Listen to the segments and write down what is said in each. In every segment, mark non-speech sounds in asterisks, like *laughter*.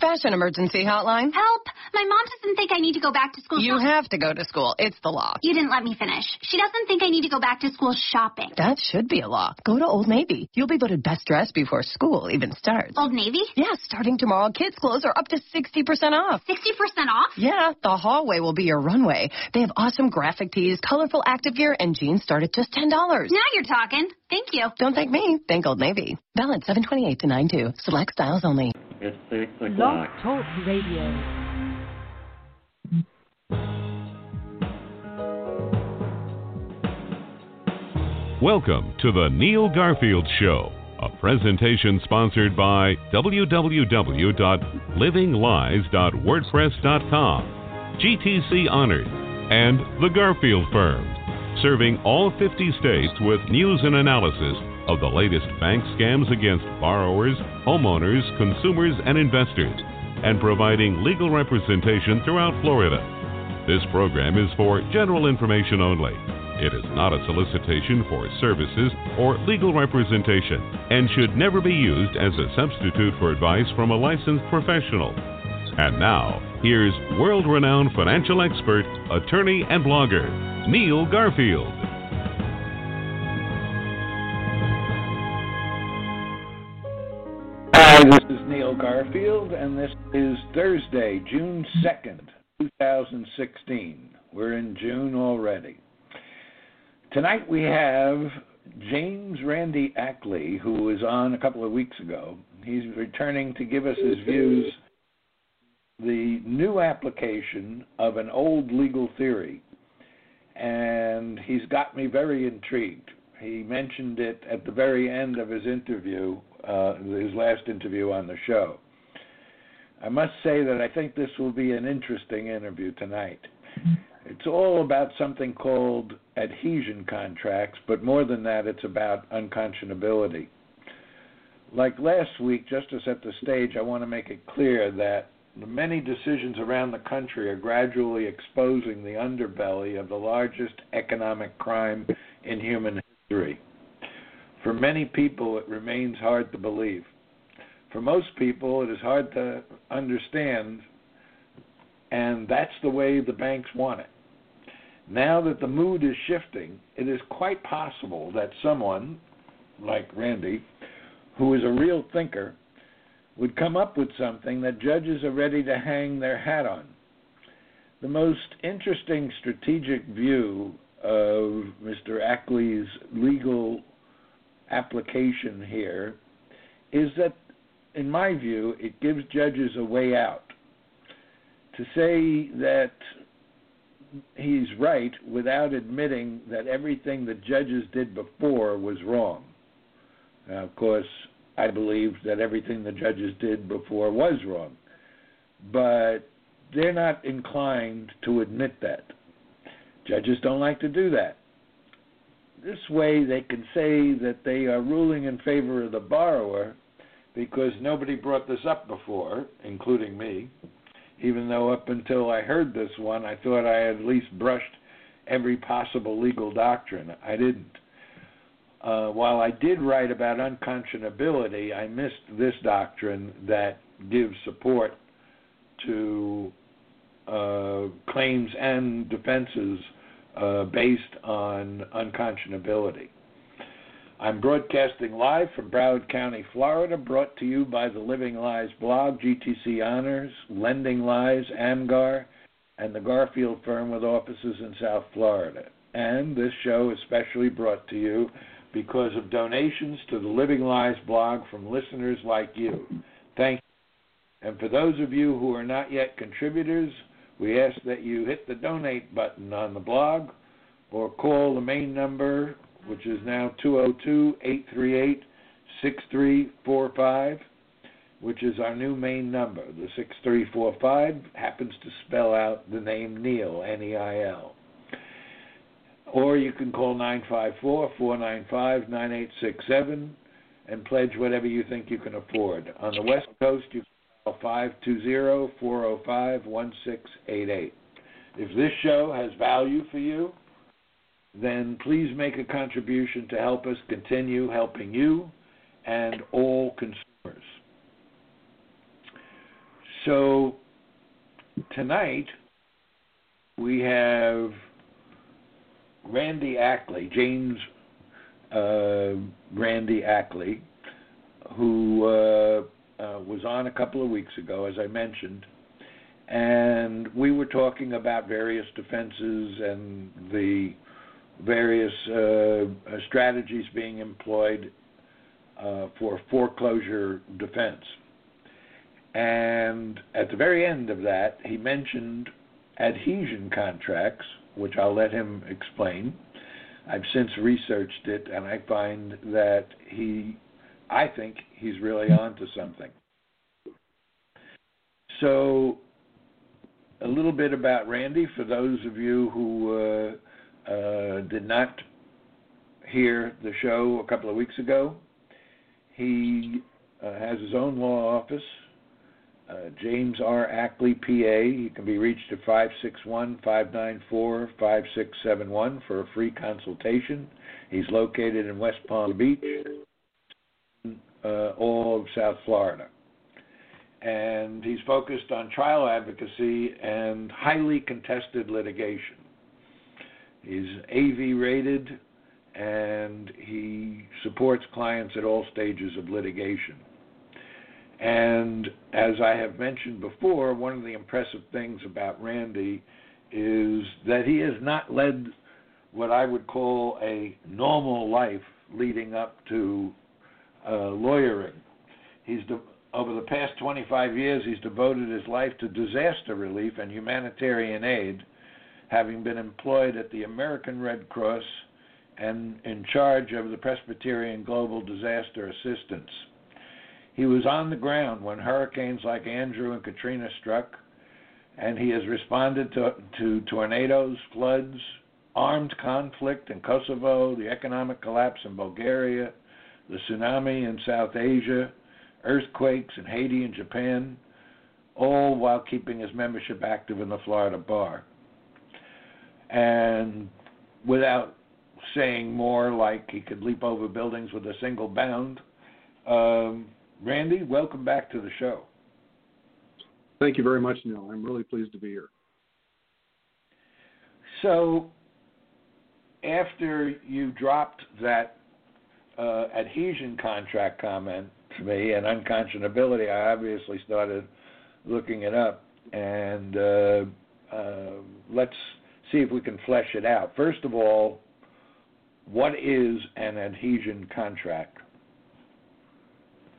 Fashion emergency hotline. Help! My mom doesn't think I need to go back to school. You have to go to school. It's the law. You didn't let me finish. She doesn't think I need to go back to school shopping. That should be a law. Go to Old Navy. You'll be voted best dressed before school even starts. Old Navy? Yeah, starting tomorrow, kids' clothes are up to 60% off. 60% off? Yeah, the hallway will be your runway. They have awesome graphic tees, colorful active gear, and jeans start at just $10. Now you're talking. Thank you. Don't thank me. Thank Old Navy. Valid 728 to 92. Select styles only. It's 6 Blog o'clock. Talk Radio. Welcome to the Neil Garfield Show, a presentation sponsored by www.livinglies.wordpress.com, GTC Honors, and The Garfield Firm, serving all 50 states with news and analysis of the latest bank scams against borrowers, homeowners, consumers, and investors, and providing legal representation throughout Florida. This program is for general information only. It is not a solicitation for services or legal representation and should never be used as a substitute for advice from a licensed professional. And now, here's world renowned financial expert, attorney, and blogger, Neil Garfield. Hi, this is Neil Garfield, and this is Thursday, June 2nd, 2016. We're in June already. Tonight we have James Randy Ackley, who was on a couple of weeks ago. He's returning to give us his views the new application of an old legal theory, and he's got me very intrigued. He mentioned it at the very end of his interview, uh, his last interview on the show. I must say that I think this will be an interesting interview tonight. It's all about something called adhesion contracts, but more than that, it's about unconscionability. Like last week, just to set the stage, I want to make it clear that the many decisions around the country are gradually exposing the underbelly of the largest economic crime in human history. For many people, it remains hard to believe. For most people, it is hard to understand, and that's the way the banks want it. Now that the mood is shifting, it is quite possible that someone, like Randy, who is a real thinker, would come up with something that judges are ready to hang their hat on. The most interesting strategic view of Mr. Ackley's legal application here is that, in my view, it gives judges a way out. To say that he's right without admitting that everything the judges did before was wrong. Now, of course, I believe that everything the judges did before was wrong, but they're not inclined to admit that. Judges don't like to do that. This way, they can say that they are ruling in favor of the borrower because nobody brought this up before, including me. Even though up until I heard this one, I thought I had at least brushed every possible legal doctrine. I didn't. Uh, while I did write about unconscionability, I missed this doctrine that gives support to uh, claims and defenses uh, based on unconscionability. I'm broadcasting live from Broward County, Florida, brought to you by the Living Lies blog, GTC Honors, Lending Lies, AMGAR, and the Garfield firm with offices in South Florida. And this show is specially brought to you because of donations to the Living Lies blog from listeners like you. Thank you. And for those of you who are not yet contributors, we ask that you hit the donate button on the blog or call the main number, which is now 202 838 6345, which is our new main number. The 6345 happens to spell out the name Neil, N E I L. Or you can call 954 495 9867 and pledge whatever you think you can afford. On the West Coast, you can call 520 405 1688. If this show has value for you, then please make a contribution to help us continue helping you and all consumers. So tonight we have Randy Ackley, James uh, Randy Ackley, who uh, uh, was on a couple of weeks ago, as I mentioned, and we were talking about various defenses and the various uh, strategies being employed uh, for foreclosure defense. And at the very end of that, he mentioned adhesion contracts, which I'll let him explain. I've since researched it, and I find that he, I think he's really onto something. So, a little bit about Randy for those of you who uh, did not hear the show a couple of weeks ago. He uh, has his own law office uh, James R. Ackley, PA. He can be reached at 561 594 5671 for a free consultation. He's located in West Palm Beach, uh, all of South Florida. And he's focused on trial advocacy and highly contested litigation. He's AV rated and he supports clients at all stages of litigation. And as I have mentioned before, one of the impressive things about Randy is that he has not led what I would call a normal life leading up to uh, lawyering. He's de- over the past 25 years, he's devoted his life to disaster relief and humanitarian aid, having been employed at the American Red Cross and in charge of the Presbyterian Global Disaster Assistance. He was on the ground when hurricanes like Andrew and Katrina struck, and he has responded to, to tornadoes, floods, armed conflict in Kosovo, the economic collapse in Bulgaria, the tsunami in South Asia, earthquakes in Haiti and Japan, all while keeping his membership active in the Florida Bar. And without saying more, like he could leap over buildings with a single bound, um, Randy, welcome back to the show. Thank you very much, Neil. I'm really pleased to be here. So, after you dropped that uh, adhesion contract comment to me and unconscionability, I obviously started looking it up, and uh, uh, let's see if we can flesh it out. First of all, what is an adhesion contract?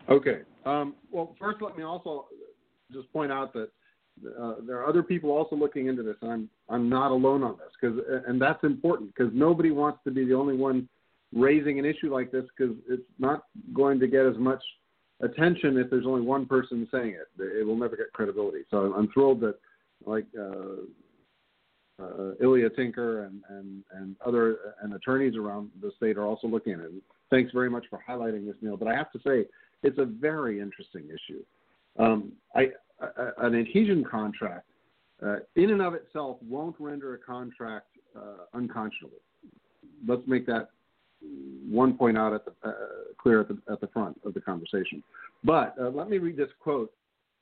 Okay. Um, well, first, let me also just point out that uh, there are other people also looking into this. and I'm I'm not alone on this because, and that's important because nobody wants to be the only one raising an issue like this because it's not going to get as much attention if there's only one person saying it. It will never get credibility. So I'm thrilled that like uh, uh, Ilya Tinker and, and, and other and attorneys around the state are also looking at it. Thanks very much for highlighting this, Neil. But I have to say, it's a very interesting issue. Um, an adhesion contract, uh, in and of itself, won't render a contract uh, unconscionable. Let's make that one point out at the, uh, clear at the, at the front of the conversation. But uh, let me read this quote.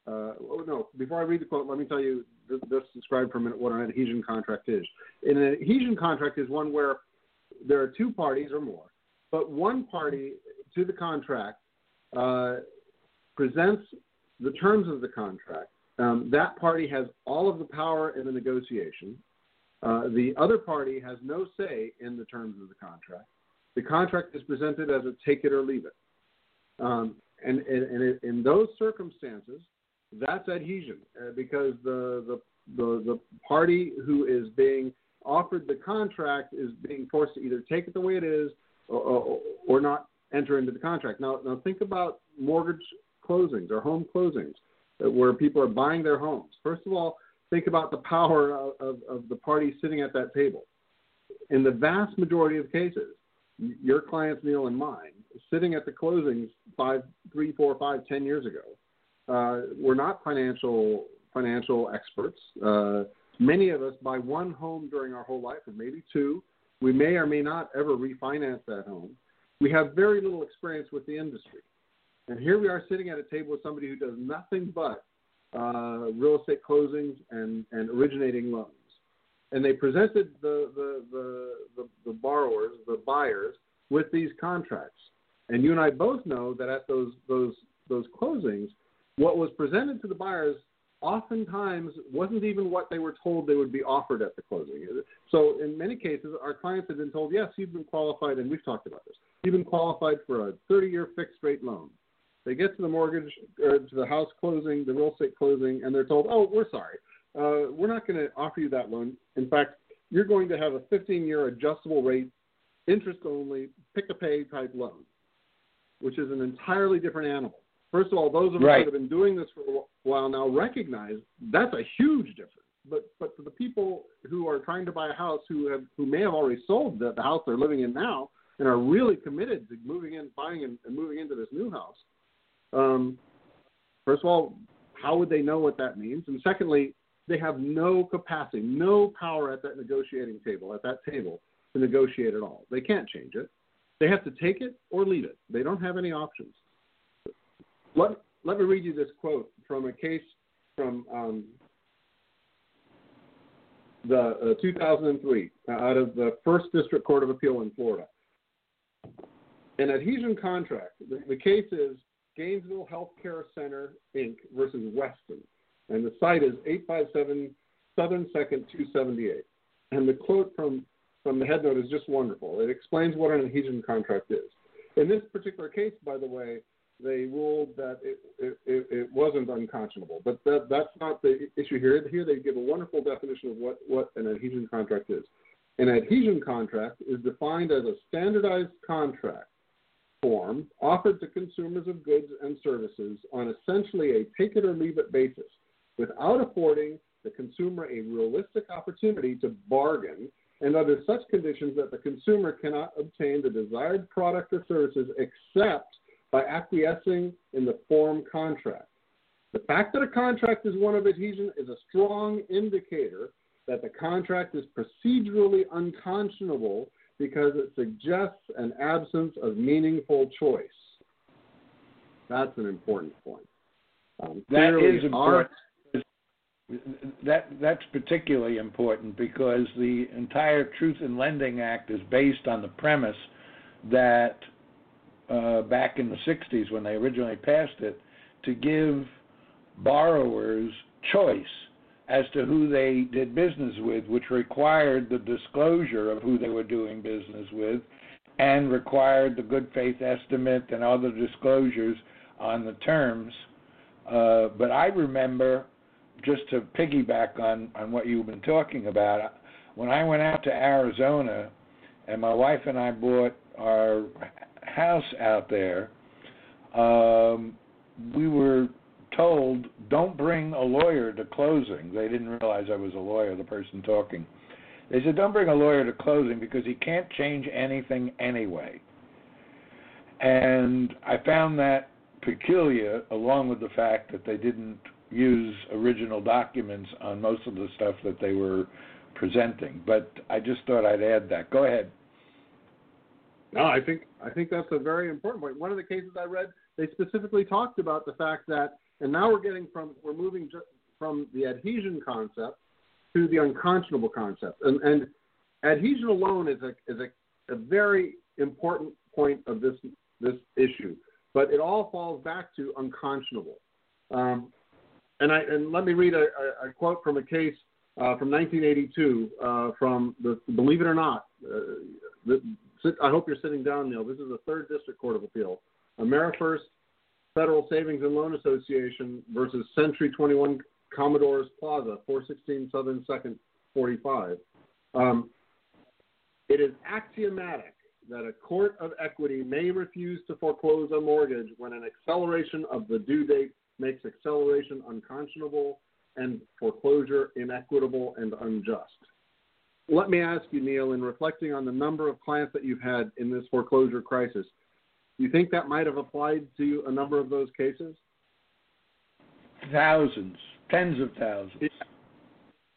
Uh, oh, no, before I read the quote, let me tell you this, this describe for a minute what an adhesion contract is. An adhesion contract is one where there are two parties or more, but one party to the contract uh, presents the terms of the contract. Um, that party has all of the power in the negotiation. Uh, the other party has no say in the terms of the contract. The contract is presented as a take it or leave it. Um, and, and, and, in those circumstances, that's adhesion uh, because the, the, the, the party who is being offered the contract is being forced to either take it the way it is or, or, or not enter into the contract. Now, now think about mortgage closings or home closings uh, where people are buying their homes. First of all, think about the power of, of, of the parties sitting at that table. In the vast majority of cases, your clients, Neil, and mine, sitting at the closings five, three, four, five, ten years ago, uh, were not financial financial experts. Uh, many of us buy one home during our whole life, or maybe two. We may or may not ever refinance that home we have very little experience with the industry. And here we are sitting at a table with somebody who does nothing but uh, real estate closings and, and originating loans. And they presented the, the, the, the, the borrowers, the buyers, with these contracts. And you and I both know that at those, those, those closings, presented to the buyers oftentimes wasn't even what they were told they would be offered at the closing. So in many cases, our clients have been told, yes, you've been qualified, and we've talked about this. You've been qualified for a 30-year fixed rate loan. They get to the mortgage or to the house closing, the real estate closing, and they're told, oh, we're sorry, uh, we're not going to offer you that loan. In fact, you're going to have a 15-year adjustable rate, interest only, pick a pay type loan, which is an entirely different animal. First of all, those of us right. that have been doing this for a while now recognize that's a huge difference. But but for the people who are trying to buy a house who have who may have already sold the, the house they're living in now and are really committed to moving in, buying and, and moving into this new house, um, first of all, how would they know what that means? And secondly, they have no capacity, no power at that negotiating table, at that table, to negotiate at all. They can't change it. They have to take it or leave it. They don't have any options. Let, let me read you this quote from a case from um, the uh, 2003 uh, out of the First District Court of Appeal in Florida. An adhesion contract. The, the case is Gainesville Healthcare Center Inc. versus Weston, and the cite is 857 Southern Second 278. And the quote from from the headnote is just wonderful. It explains what an adhesion contract is. In this particular case, by the way, they ruled that it, it, it, wasn't unconscionable. But that, that's not the issue here. Here they give a wonderful definition of what, what an adhesion contract is. An adhesion contract is defined as a standardized contract form offered to consumers of goods and services on essentially a take it or leave it basis without affording the consumer a realistic opportunity to bargain and under such conditions that the consumer cannot obtain the desired product or services except by acquiescing in the form contract. The fact that a contract is one of adhesion is a strong indicator that the contract is procedurally unconscionable because it suggests an absence of meaningful choice. That's an important point. Um, that is important. Our, that that's particularly important because the entire Truth in Lending Act is based on the premise that uh, back in the 60s when they originally passed it to give borrowers choice as to who they did business with, which required the disclosure of who they were doing business with and required the good faith estimate and other disclosures on the terms. Uh, but I remember, just to piggyback on, on what you've been talking about, when I went out to Arizona and my wife and I bought our house out there, um, we were told don't bring a lawyer to closing. They didn't realize I was a lawyer, the person talking. They said don't bring a lawyer to closing because he can't change anything anyway. And I found that peculiar, along with the fact that they didn't use original documents on most of the stuff that they were presenting. But I just thought I'd add that. Go ahead. No, I think I think that's a very important point. One of the cases I read, they specifically talked about the fact that, and now we're getting from we're moving from the adhesion concept to the unconscionable concept, and, and adhesion alone is a is a, a very important point of this this issue, but it all falls back to unconscionable. Um, and I and let me read a, a, quote from a case uh, from 1982 uh, from the believe it or not, uh, I hope you're sitting down, Neil. This is the Third District Court of Appeal. AmeriFirst Federal Savings and Loan Association versus Century 21 Commodores Plaza, 416 Southern Second 45. Um, it is axiomatic that a court of equity may refuse to foreclose a mortgage when an acceleration of the due date makes acceleration unconscionable and foreclosure inequitable and unjust let me ask you, Neil, in reflecting on the number of clients that you've had in this foreclosure crisis, do you think that might have applied to a number of those cases? Thousands, tens of thousands. Yeah,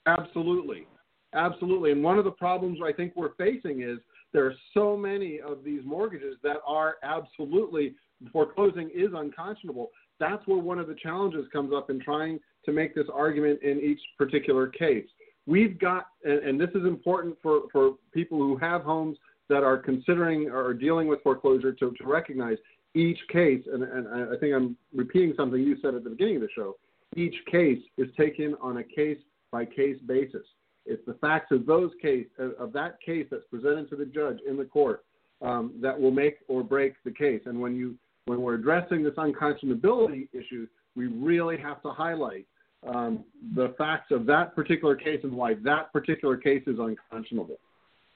absolutely. Absolutely. And one of the problems I think we're facing is there are so many of these mortgages that are absolutely foreclosing is unconscionable. that's where one of the challenges comes up in trying to make this argument in each particular case. We've got, and, and this is important for, for people who have homes that are considering or dealing with foreclosure to, to recognize each case, and, and I think I'm repeating something you said at the beginning of the show, each case is taken on a case by case basis. It's the facts of those case of that case that's presented to the judge in the court um, that will make or break the case. And when you when we're addressing this unconscionability issue, we really have to highlight um, the facts of that particular case and why that particular case is unconscionable.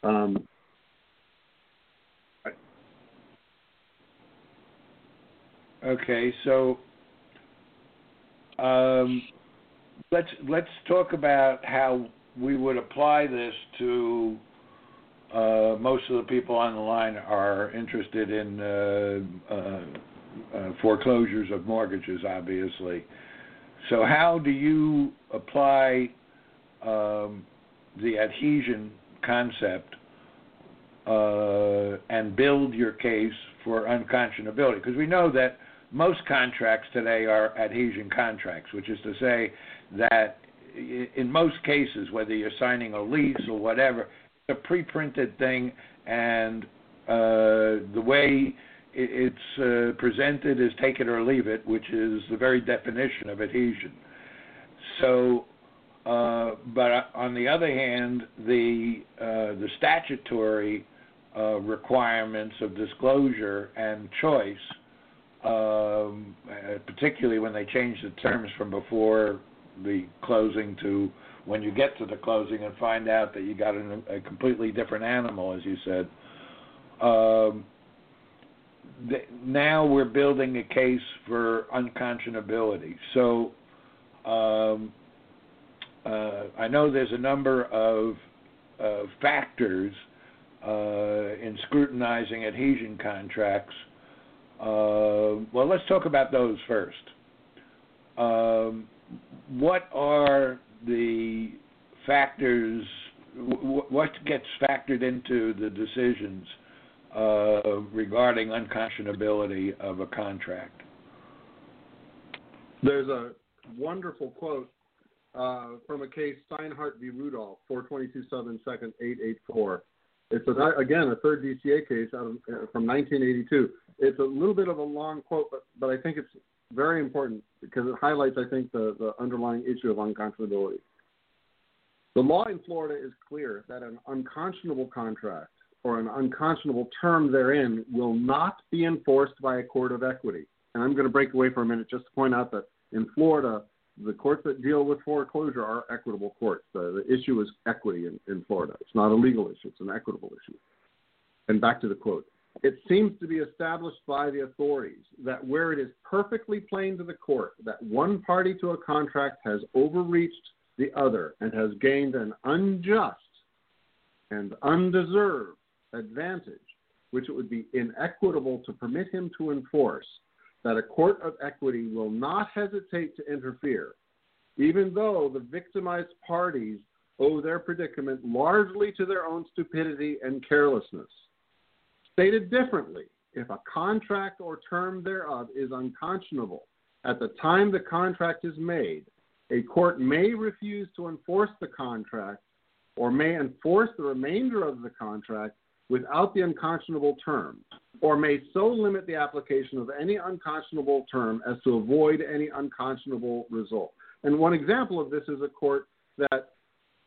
Um, okay, so um, let's let's talk about how we would apply this to uh, most of the people on the line are interested in uh, uh, uh, foreclosures of mortgages, obviously. So, how do you apply um, the adhesion concept uh, and build your case for unconscionability? Because we know that most contracts today are adhesion contracts, which is to say that in most cases, whether you're signing a lease or whatever, it's a pre-printed thing, and uh, the way it's uh, presented as take it or leave it, which is the very definition of adhesion. So, uh, but on the other hand, the uh, the statutory uh, requirements of disclosure and choice, um, uh, particularly when they change the terms from before the closing to when you get to the closing and find out that you got an, a completely different animal, as you said. Um, now we're building a case for unconscionability. So um, uh, I know there's a number of uh, factors uh, in scrutinizing adhesion contracts. Uh, well, let's talk about those first. Um, what are the factors? What gets factored into the decisions uh, regarding unconscionability of a contract? There's a wonderful quote uh, from a case Steinhardt v. Rudolph, 422 Southern 2nd, 884. It's a, again a third DCA case of, uh, from 1982. It's a little bit of a long quote, but, but I think it's very important because it highlights, I think, the, the underlying issue of unconscionability. The law in Florida is clear that an unconscionable contract or an unconscionable term therein will not be enforced by a court of equity. And I'm going to break away for a minute just to point out that in Florida, the courts that deal with foreclosure are equitable courts. The, the issue is equity in, in Florida. It's not a legal issue, it's an equitable issue. And back to the quote. It seems to be established by the authorities that where it is perfectly plain to the court that one party to a contract has overreached the other and has gained an unjust and undeserved advantage, which it would be inequitable to permit him to enforce, that a court of equity will not hesitate to interfere, even though the victimized parties owe their predicament largely to their own stupidity and carelessness. Stated differently, if a contract or term thereof is unconscionable at the time the contract is made, a court may refuse to enforce the contract or may enforce the remainder of the contract without the unconscionable term, or may so limit the application of any unconscionable term as to avoid any unconscionable result. And one example of this is a court that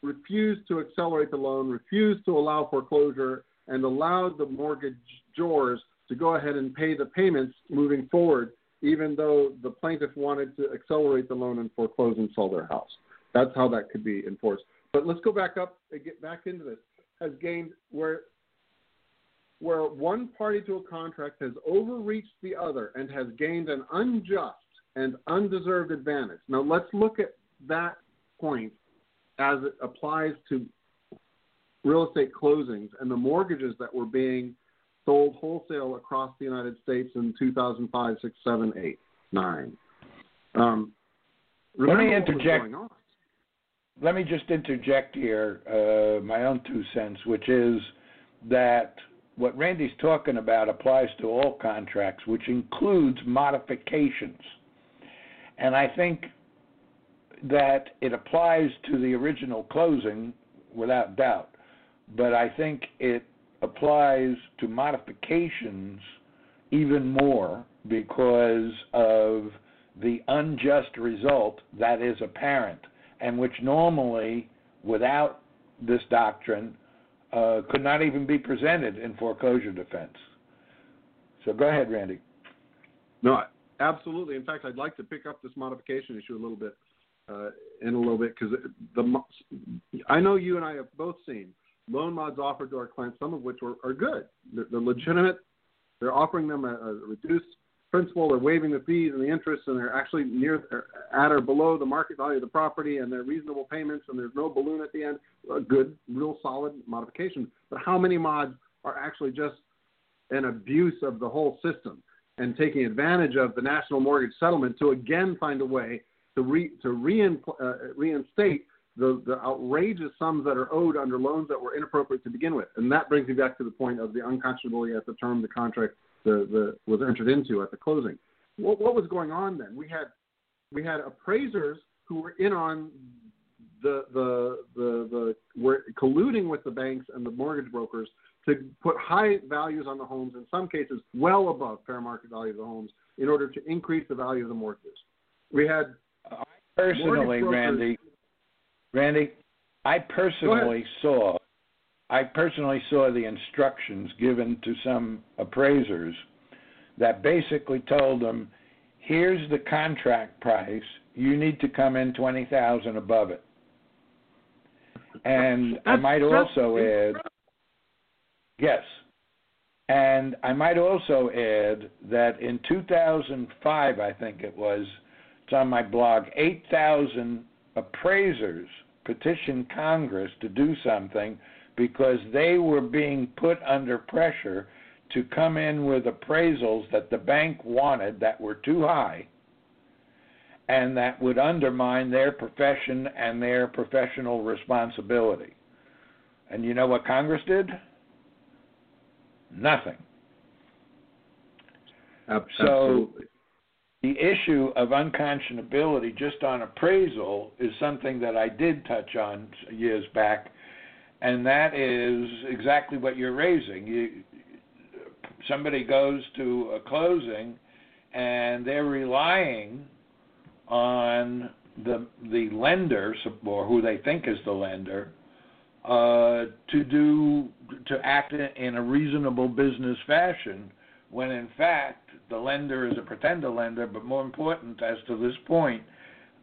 refused to accelerate the loan, refused to allow foreclosure, and allowed the mortgagors to go ahead and pay the payments moving forward, even though the plaintiff wanted to accelerate the loan and foreclose and sell their house. That's how that could be enforced. But let's go back up and get back into this. Has gained where where one party to a contract has overreached the other and has gained an unjust and undeserved advantage. Now, let's look at that point as it applies to real estate closings and the mortgages that were being sold wholesale across the United States in 2005, 6, 7, 8, 9. Um, Let me interject. Let me just interject here uh, my own two cents, which is that what Randy's talking about applies to all contracts, which includes modifications. And I think that it applies to the original closing without doubt, but I think it applies to modifications even more because of the unjust result that is apparent and which normally, without this doctrine, uh, could not even be presented in foreclosure defense. So go ahead, Randy. No, absolutely. In fact, I'd like to pick up this modification issue a little bit uh, in a little bit because the I know you and I have both seen loan mods offered to our clients, some of which are, are good. They're, they're legitimate. They're offering them a, a reduced principal, they're waiving the fees and the interest, and they're actually near at or below the market value of the property, and they're reasonable payments, and there's no balloon at the end. A good, real solid modification. But how many mods are actually just an abuse of the whole system and taking advantage of the national mortgage settlement to again find a way to re, to rein, uh, reinstate the, the outrageous sums that are owed under loans that were inappropriate to begin with. And that brings me back to the point of the unconscionability at the term of the contract the, the, was entered into at the closing. What, what was going on then? We had we had appraisers who were in on the the the the were colluding with the banks and the mortgage brokers to put high values on the homes, in some cases well above fair market value of the homes, in order to increase the value of the mortgages. We had personally, Randy, Randy, I personally saw I personally saw the instructions given to some appraisers that basically told them, "Here's the contract price. You need to come in twenty thousand above it." And I might also add, yes, and I might also add that in 2005, I think it was, it's on my blog, 8,000 appraisers petitioned Congress to do something because they were being put under pressure to come in with appraisals that the bank wanted that were too high and that would undermine their profession and their professional responsibility. And you know what Congress did? Nothing. Absolutely. So the issue of unconscionability just on appraisal is something that I did touch on years back and that is exactly what you're raising. You, somebody goes to a closing, and they're relying on the the lender or who they think is the lender uh, to do to act in a reasonable business fashion, when in fact the lender is a pretender lender. But more important, as to this point,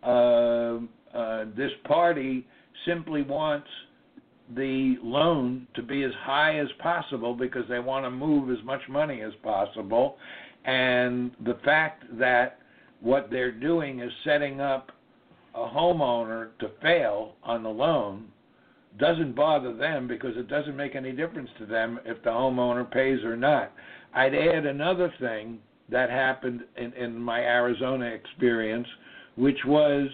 uh, uh, this party simply wants the loan to be as high as possible because they want to move as much money as possible. And the fact that what they're doing is setting up a homeowner to fail on the loan doesn't bother them because it doesn't make any difference to them if the homeowner pays or not. I'd add another thing that happened in, in my Arizona experience, which was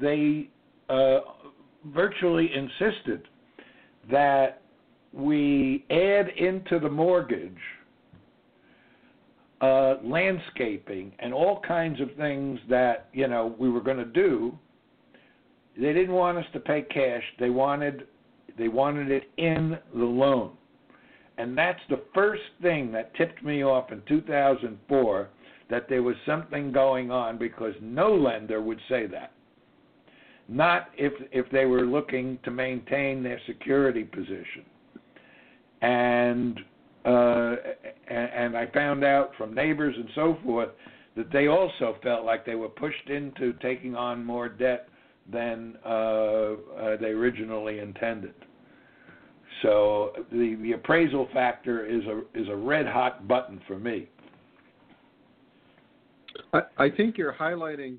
they uh, virtually insisted that we add into the mortgage uh, landscaping and all kinds of things that you know we were going to do. They didn't want us to pay cash. They wanted they wanted it in the loan, and that's the first thing that tipped me off in 2004 that there was something going on because no lender would say that not if if they were looking to maintain their security position. And uh, and I found out from neighbors and so forth that they also felt like they were pushed into taking on more debt than uh, uh, they originally intended. So the, the appraisal factor is a is a red hot button for me. I, I think you're highlighting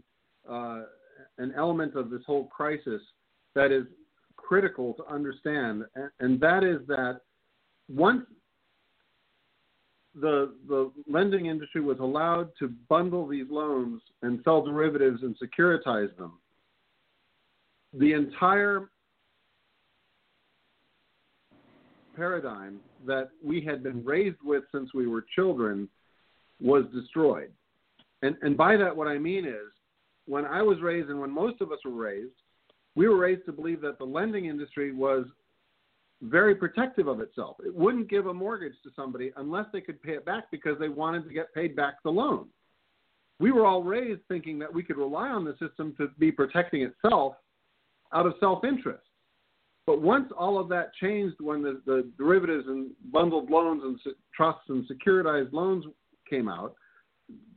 uh, an element of this whole crisis that is critical to understand, and that is that once the the lending industry was allowed to bundle these loans and sell derivatives and securitize them, the entire paradigm that we had been raised with since we were children was destroyed. And and by that what I mean is when I was raised and when most of us were raised, we were raised to believe that the lending industry was very protective of itself. It wouldn't give a mortgage to somebody unless they could pay it back because they wanted to get paid back the loan. We were all raised thinking that we could rely on the system to be protecting itself out of self interest. But once all of that changed when the, the derivatives and bundled loans and trusts and securitized loans came out,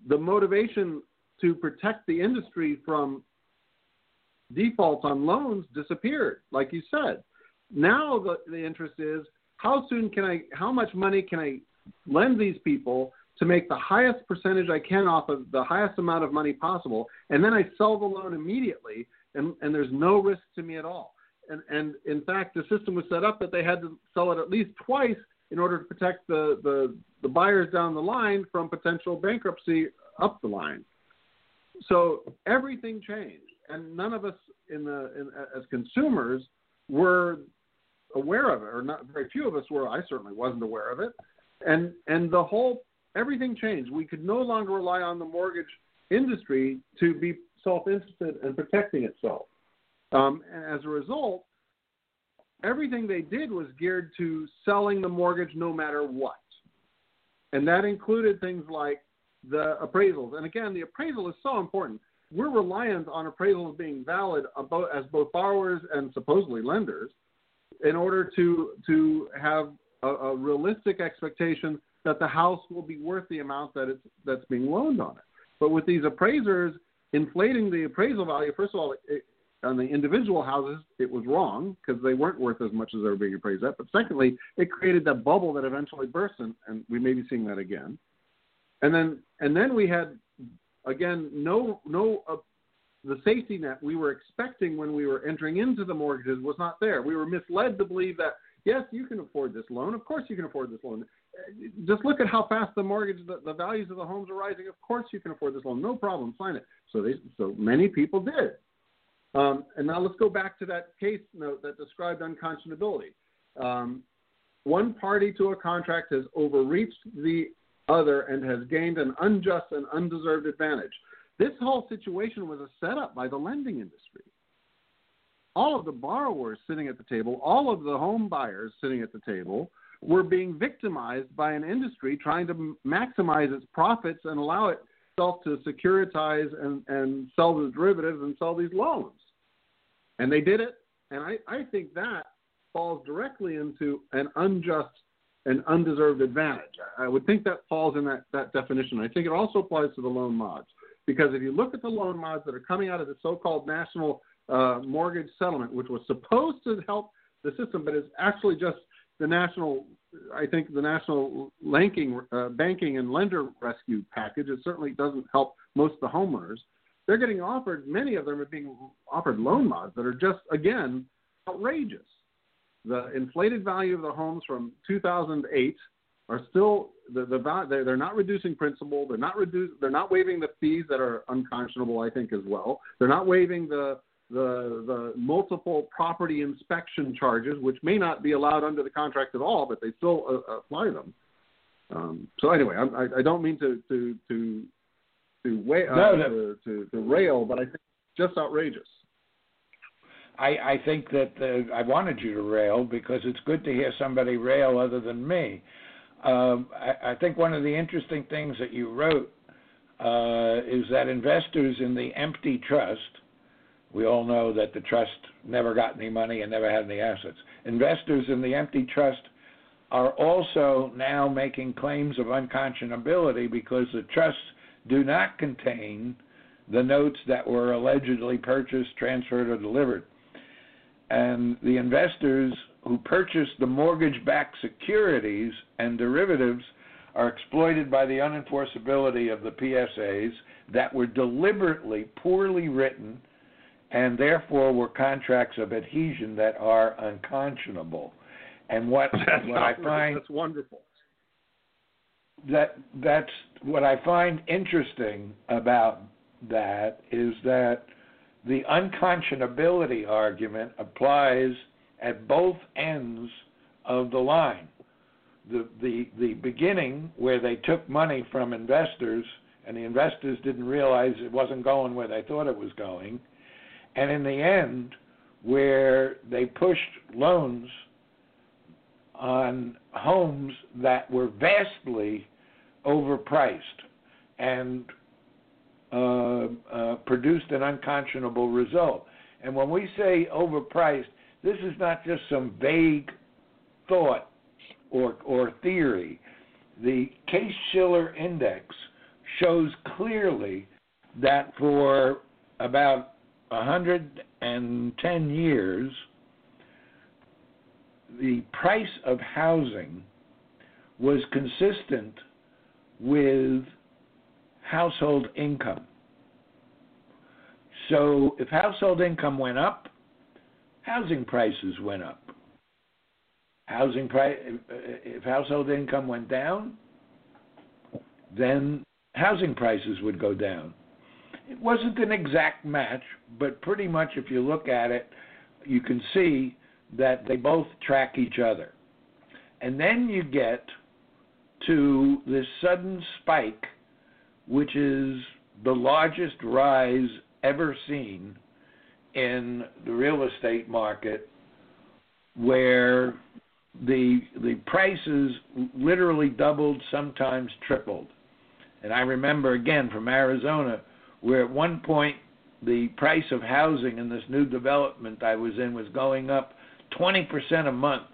the motivation to protect the industry from defaults on loans disappeared, like you said. Now the, the interest is how soon can I, how much money can I lend these people to make the highest percentage I can off of the highest amount of money possible, and then I sell the loan immediately, and, and there's no risk to me at all. And, and in fact, the system was set up that they had to sell it at least twice in order to protect the, the, the buyers down the line from potential bankruptcy up the line. So everything changed, and none of us in the in, as consumers were aware of it, or not very few of us were. I certainly wasn't aware of it, and and the whole everything changed. We could no longer rely on the mortgage industry to be self-interested and protecting itself. Um, and as a result, everything they did was geared to selling the mortgage no matter what, and that included things like the appraisals. And again, the appraisal is so important. We're reliant on appraisals being valid as both borrowers and supposedly lenders in order to to have a, a realistic expectation that the house will be worth the amount that it's that's being loaned on it. But with these appraisers inflating the appraisal value, first of all, it, on the individual houses, it was wrong because they weren't worth as much as they were being appraised at. But secondly, it created that bubble that eventually burst, and, and we may be seeing that again. And then and then we had again no no uh, the safety net we were expecting when we were entering into the mortgages was not there. We were misled to believe that yes, you can afford this loan. Of course, you can afford this loan. Just look at how fast the mortgage, the, the values of the homes are rising. Of course, you can afford this loan. No problem, sign it. So they, so many people did. Um, and now let's go back to that case note that described unconscionability. Um, one party to a contract has overreached the other and has gained an unjust and undeserved advantage. This whole situation was a setup by the lending industry. All of the borrowers sitting at the table, all of the home buyers sitting at the table, were being victimized by an industry trying to maximize its profits and allow itself to securitize and, and sell the derivatives and sell these loans. And they did it. And I, I think that falls directly into an unjust and undeserved advantage. I would think that falls in that, that definition. I think it also applies to the loan mods. Because if you look at the loan mods that are coming out of the so called national uh, mortgage settlement, which was supposed to help the system, but is actually just the national, I think the national banking, uh, banking and lender rescue package. It certainly doesn't help most of the homeowners. They're getting offered, many of them are being offered loan mods that are just, again, outrageous. The inflated value of the homes from 2008 are still the, the they're, they're not reducing principal. They're not reduce. They're not waiving the fees that are unconscionable. I think as well. They're not waiving the the the multiple property inspection charges, which may not be allowed under the contract at all, but they still uh, apply them. Um, so anyway, I, I don't mean to to to to, way, uh, no, no. To, to, to rail, but I think it's just outrageous. I, I think that uh, I wanted you to rail because it's good to hear somebody rail other than me. Um, I, I think one of the interesting things that you wrote uh, is that investors in the empty trust, we all know that the trust never got any money and never had any assets. Investors in the empty trust are also now making claims of unconscionability because the trusts do not contain the notes that were allegedly purchased, transferred, or delivered. And the investors who purchase the mortgage backed securities and derivatives are exploited by the unenforceability of the PSAs that were deliberately poorly written and therefore were contracts of adhesion that are unconscionable. And what, *laughs* that's what I find that's wonderful. That that's what I find interesting about that is that the unconscionability argument applies at both ends of the line. The, the, the beginning, where they took money from investors and the investors didn't realize it wasn't going where they thought it was going. And in the end, where they pushed loans on homes that were vastly overpriced and uh, uh, produced an unconscionable result. And when we say overpriced, this is not just some vague thought or, or theory. The Case Shiller Index shows clearly that for about 110 years, the price of housing was consistent with household income. So if household income went up, housing prices went up. Housing price, if household income went down, then housing prices would go down. It wasn't an exact match, but pretty much if you look at it, you can see that they both track each other. And then you get to this sudden spike, which is the largest rise ever seen in the real estate market, where the the prices literally doubled, sometimes tripled. And I remember again from Arizona, where at one point the price of housing in this new development I was in was going up 20% a month.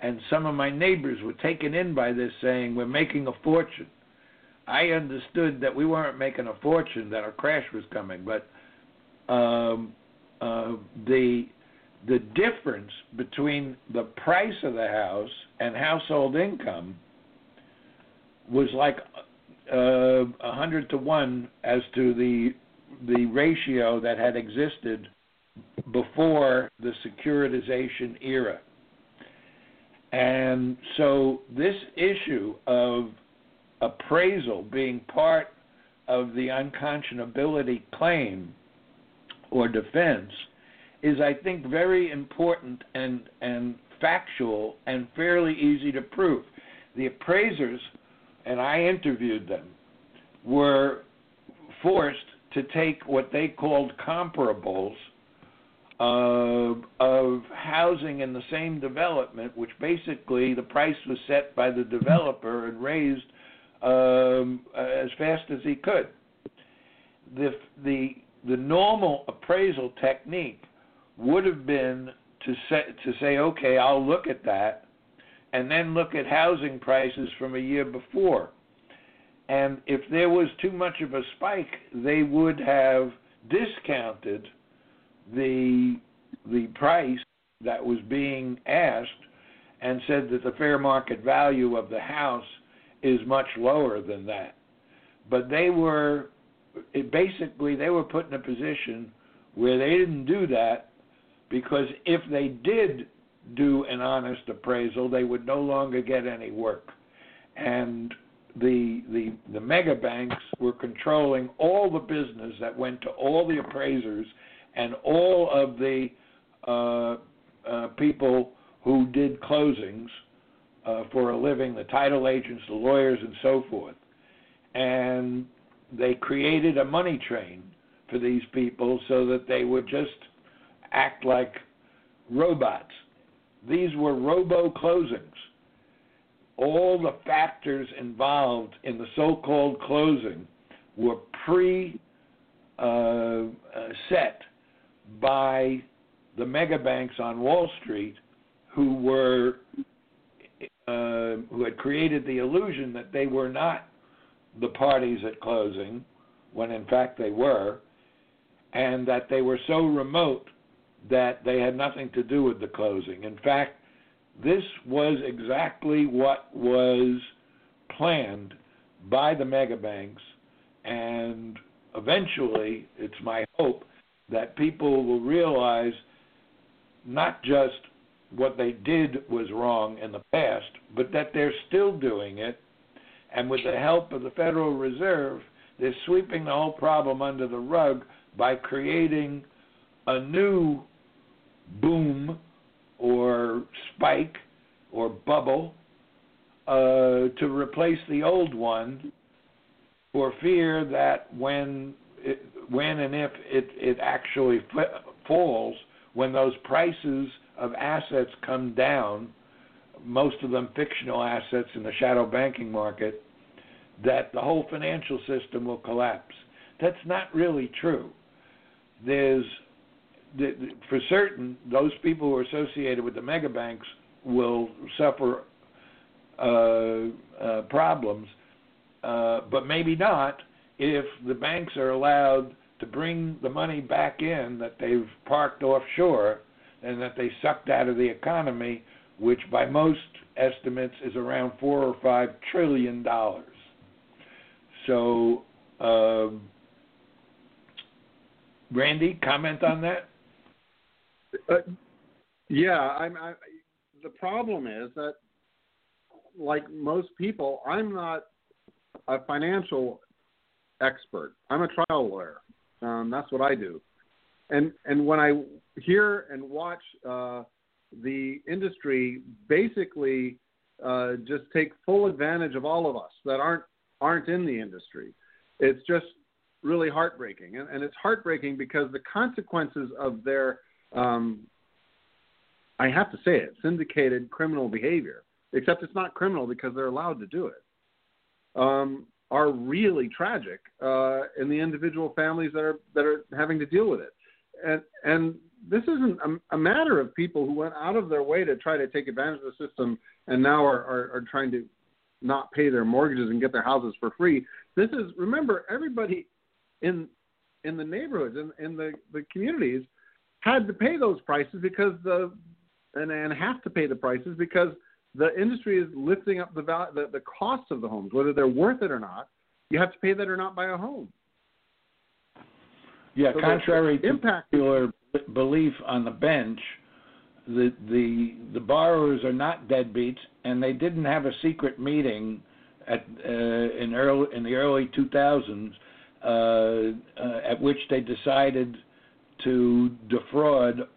And some of my neighbors were taken in by this, saying, We're making a fortune. I understood that we weren't making a fortune, that a crash was coming, but um, uh, the the difference between the price of the house and household income was like uh, a uh, hundred to one as to the the ratio that had existed before the securitization era. And so this issue of appraisal being part of the unconscionability claim or defense is, I think, very important and, and factual and fairly easy to prove. The appraisers, and I interviewed them, were forced to take what they called comparables uh, of housing in the same development, which basically the price was set by the developer and raised um, as fast as he could. The the the normal appraisal technique would have been to say to say, okay, I'll look at that, and then look at housing prices from a year before. And if there was too much of a spike, they would have discounted the the price that was being asked and said that the fair market value of the house is much lower than that. But they were it basically they were put in a position where they didn't do that because if they did do an honest appraisal, they would no longer get any work. And the the the mega banks were controlling all the business that went to all the appraisers and all of the uh, uh, people who did closings uh, for a living, the title agents, the lawyers, and so forth. And they created a money train for these people so that they would just act like robots. These were robo closings. All the factors involved in the so called closing were pre uh, uh, set by the mega banks on Wall Street who were uh, who had created the illusion that they were not the parties at closing when in fact they were and that they were so remote that they had nothing to do with the closing. In fact, this was exactly what was planned by the mega banks and eventually it's my hope that people will realize not just what they did was wrong in the past, but that they're still doing it. And with the help of the Federal Reserve, they're sweeping the whole problem under the rug by creating a new boom or spike or bubble uh, to replace the old one for fear that when it, when and if it it actually falls, when those prices of assets come down, most of them fictional assets in the shadow banking market, that the whole financial system will collapse. That's not really true. There's for certain those people who are associated with the mega banks will suffer uh, uh, problems, uh, but maybe not if the banks are allowed to bring the money back in that they've parked offshore and that they sucked out of the economy, which by most estimates is around four or five trillion dollars. So, um, Randy, comment on that? Uh, yeah, I'm. I, the problem is that, like most people, I'm not a financial expert. I'm a trial lawyer. Um, that's what I do. And and when I hear and watch uh, the industry basically uh, just take full advantage of all of us that aren't aren't in the industry, it's just really heartbreaking. And, and it's heartbreaking because the consequences of their um, I have to say it, syndicated criminal behavior, except it's not criminal because they're allowed to do it, um, are really tragic uh, in the individual families that are that are having to deal with it. And and this isn't a, a matter of people who went out of their way to try to take advantage of the system and now are, are, are trying to not pay their mortgages and get their houses for free. This is remember everybody in in the neighborhoods in, in the, the communities had to pay those prices because the and, and have to pay the prices because the industry is lifting up the, value, the the costs of the homes, whether they're worth it or not. You have to pay that or not buy a home. Yeah, so contrary to impact popular belief on the bench, the the the borrowers are not deadbeats, and they didn't have a secret meeting at uh, in early in the early 2000s uh, uh, at which they decided to defraud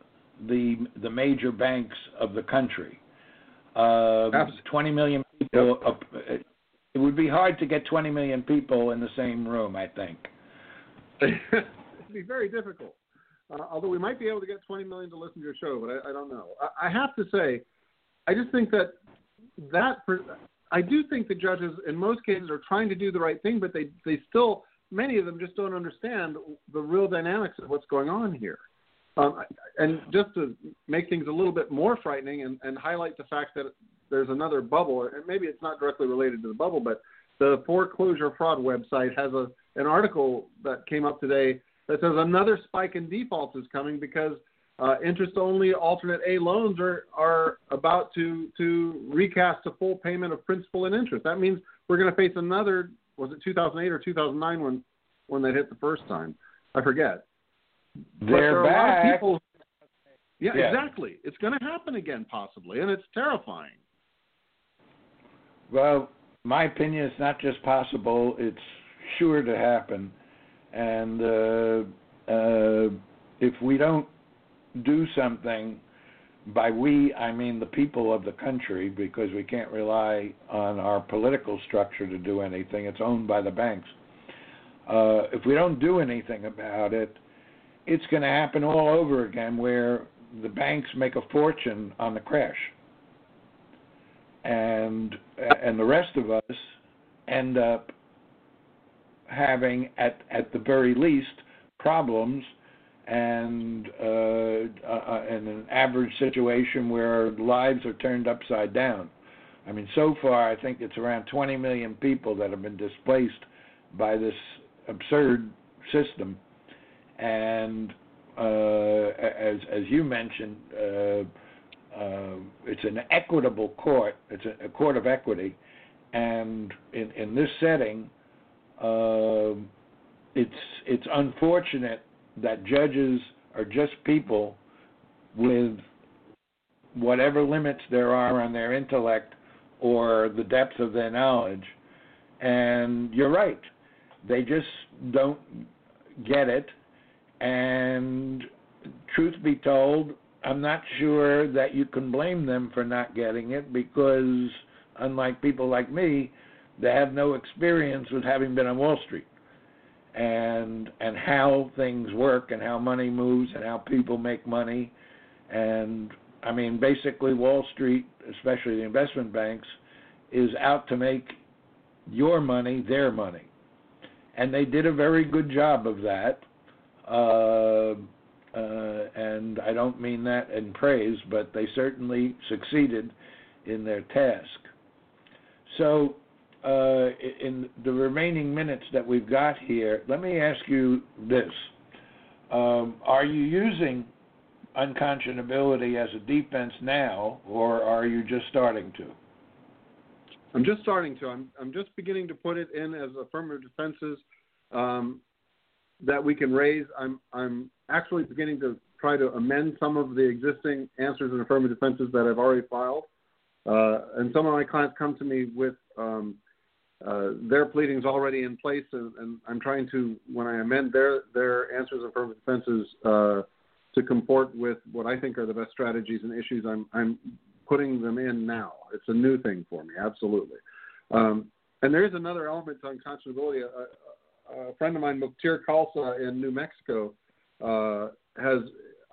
the the major banks of the country. Uh, 20 million people. Yep. Uh, it would be hard to get 20 million people in the same room. I think. *laughs* It'd be very difficult. Uh, although we might be able to get 20 million to listen to your show, but I, I don't know. I, I have to say, I just think that that I do think the judges in most cases are trying to do the right thing, but they they still many of them just don't understand the real dynamics of what's going on here. Um, and just to make things a little bit more frightening and, and highlight the fact that there's another bubble, and maybe it's not directly related to the bubble, but the foreclosure fraud website has a an article that came up today that says another spike in defaults is coming because uh, interest-only alternate A loans are are about to to recast a full payment of principal and interest. That means we're going to face another. Was it 2008 or 2009 when when that hit the first time? I forget. They're back. People, yeah, yeah, exactly. It's going to happen again, possibly, and it's terrifying. Well, my opinion is not just possible; it's sure to happen. And uh, uh, if we don't do something, by we I mean the people of the country, because we can't rely on our political structure to do anything. It's owned by the banks. Uh, if we don't do anything about it, it's going to happen all over again where the banks make a fortune on the crash and and the rest of us end up having at at the very least problems and uh, uh, in an average situation where lives are turned upside down. I mean, so far I think it's around 20 million people that have been displaced by this absurd system, and uh, as as you mentioned, uh, uh, it's an equitable court. It's a, a, court of equity, and in in this setting, um, it's it's unfortunate that judges are just people with whatever limits there are on their intellect or the depth of their knowledge. And you're right they just don't get it. And truth be told, I'm not sure that you can blame them for not getting it because, unlike people like me, they have no experience with having been on Wall Street and and how things work and how money moves and how people make money and I mean basically Wall Street, especially the investment banks, is out to make your money their money. And they did a very good job of that. Uh, uh, and I don't mean that in praise, but they certainly succeeded in their task. So, uh, in the remaining minutes that we've got here, let me ask you this: um, Are you using unconscionability as a defense now, or are you just starting to? I'm just starting to. I'm I'm just beginning to put it in as affirmative defenses um, that we can raise. I'm I'm actually beginning to try to amend some of the existing answers and affirmative defenses that I've already filed. Uh, and some of my clients come to me with um, uh, their pleadings already in place, and, and, I'm trying to, when I amend their their answers and affirmative defenses, uh, to comport with what I think are the best strategies and issues. I'm I'm putting them in now. It's a new thing for me, absolutely. Um, and there is another element to unconscionability. A, friend of mine, Mukhtar Khalsa in New Mexico, uh, has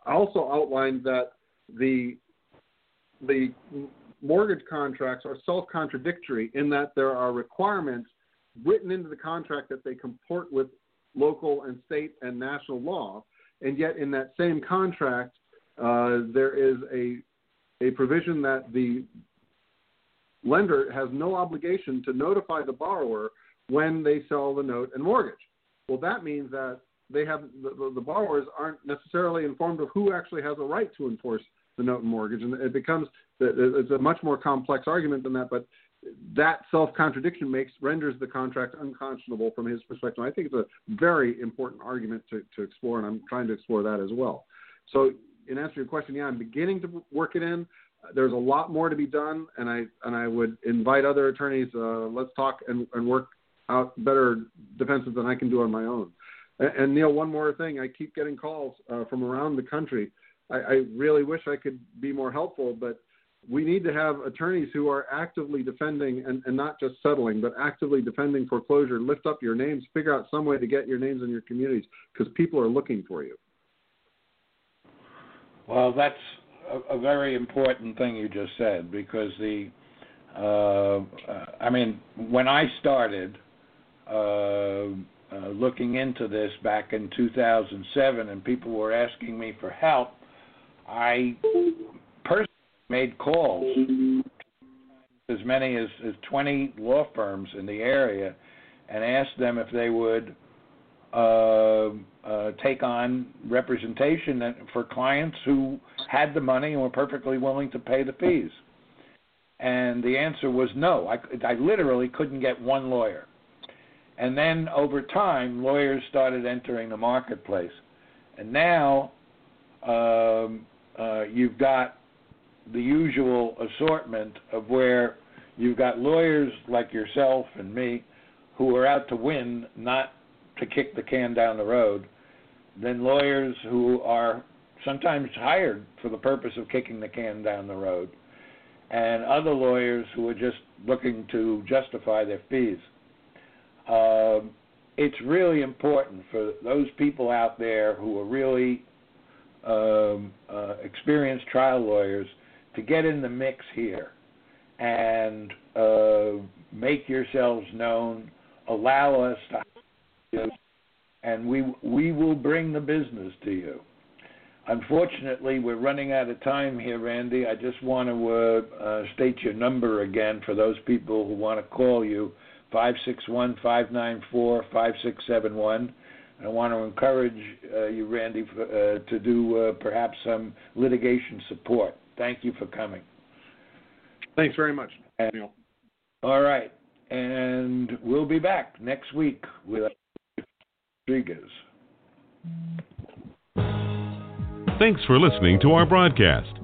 also outlined that the the mortgage contracts are self-contradictory in that there are requirements written into the contract that they comport with local and state and national law, and yet in that same contract uh, there is a a provision that the lender has no obligation to notify the borrower when they sell the note and mortgage. Well, that means that they have the, the borrowers aren't necessarily informed of who actually has a right to enforce the note and mortgage, and it becomes it's a much more complex argument than that. But that self contradiction makes renders the contract unconscionable from his perspective. I think it's a very important argument to, to explore, and I'm trying to explore that as well. So, in answer to your question, yeah, I'm beginning to work it in. There's a lot more to be done, and I and I would invite other attorneys. Uh, let's talk and, and work out better defenses than I can do on my own. And, and Neil, one more thing. I keep getting calls uh, from around the country. I, I really wish I could be more helpful, but we need to have attorneys who are actively defending and, and not just settling, but actively defending foreclosure. Lift up your names, figure out some way to get your names in your communities because people are looking for you. Well, that's a, a very important thing you just said because the, uh, I mean, when I started, looking into this back in 2007, and people were asking me for help, I personally made calls as many as, as 20 law firms in the area and asked them if they would uh, uh, take on representation for clients who had the money and were perfectly willing to pay the fees. And the answer was no. I, I literally couldn't get one lawyer. And then over time, lawyers started entering the marketplace. And now um, uh, you've got the usual assortment of where you've got lawyers like yourself and me who are out to win, not to kick the can down the road, then lawyers who are sometimes hired for the purpose of kicking the can down the road, and other lawyers who are just looking to justify their fees. Um, it's really important for those people out there who are really um, uh, experienced trial lawyers to get in the mix here and uh, make yourselves known. Allow us to, *laughs* and we we will bring the business to you. Unfortunately, we're running out of time here, Randy. I just want to uh, uh, state your number again for those people who want to call you 561 594 5671. I want to encourage uh, you, Randy, uh, to do uh, perhaps some litigation support. Thank you for coming. Thanks very much, Neil. All right. And we'll be back next week with Rodriguez. Thanks for listening to our broadcast.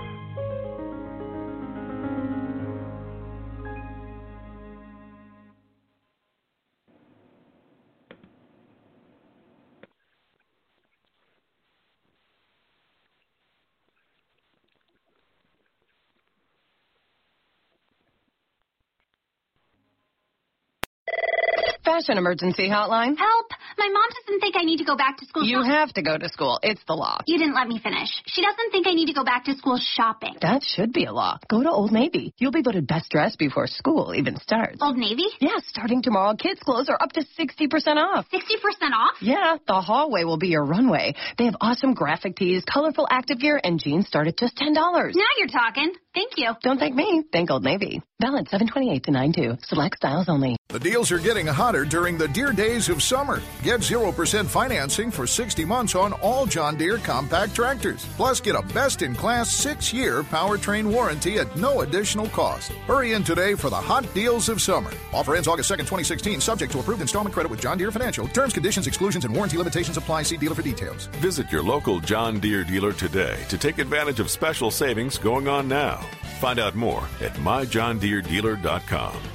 Fashion Emergency Hotline. Help! My mom doesn't think I need to go back to school. You shop- have to go to school. It's the law. You didn't let me finish. She doesn't think I need to go back to school shopping. That should be a law. Go to Old Navy. You'll be voted best dressed before school even starts. Old Navy? Yeah, starting tomorrow, kids' clothes are up to 60% off. 60% off? Yeah, the hallway will be your runway. They have awesome graphic tees, colorful active gear, and jeans start at just $10. Now you're talking. Thank you. Don't thank me. Thank Old Navy. Valid 728 to 92. Select styles only. The deals are getting hotter during the Deere days of summer. Get 0% financing for 60 months on all John Deere compact tractors. Plus, get a best in class six year powertrain warranty at no additional cost. Hurry in today for the hot deals of summer. Offer ends August 2nd, 2016, subject to approved installment credit with John Deere Financial. Terms, conditions, exclusions, and warranty limitations apply. See dealer for details. Visit your local John Deere dealer today to take advantage of special savings going on now. Find out more at myjohndeeredealer.com.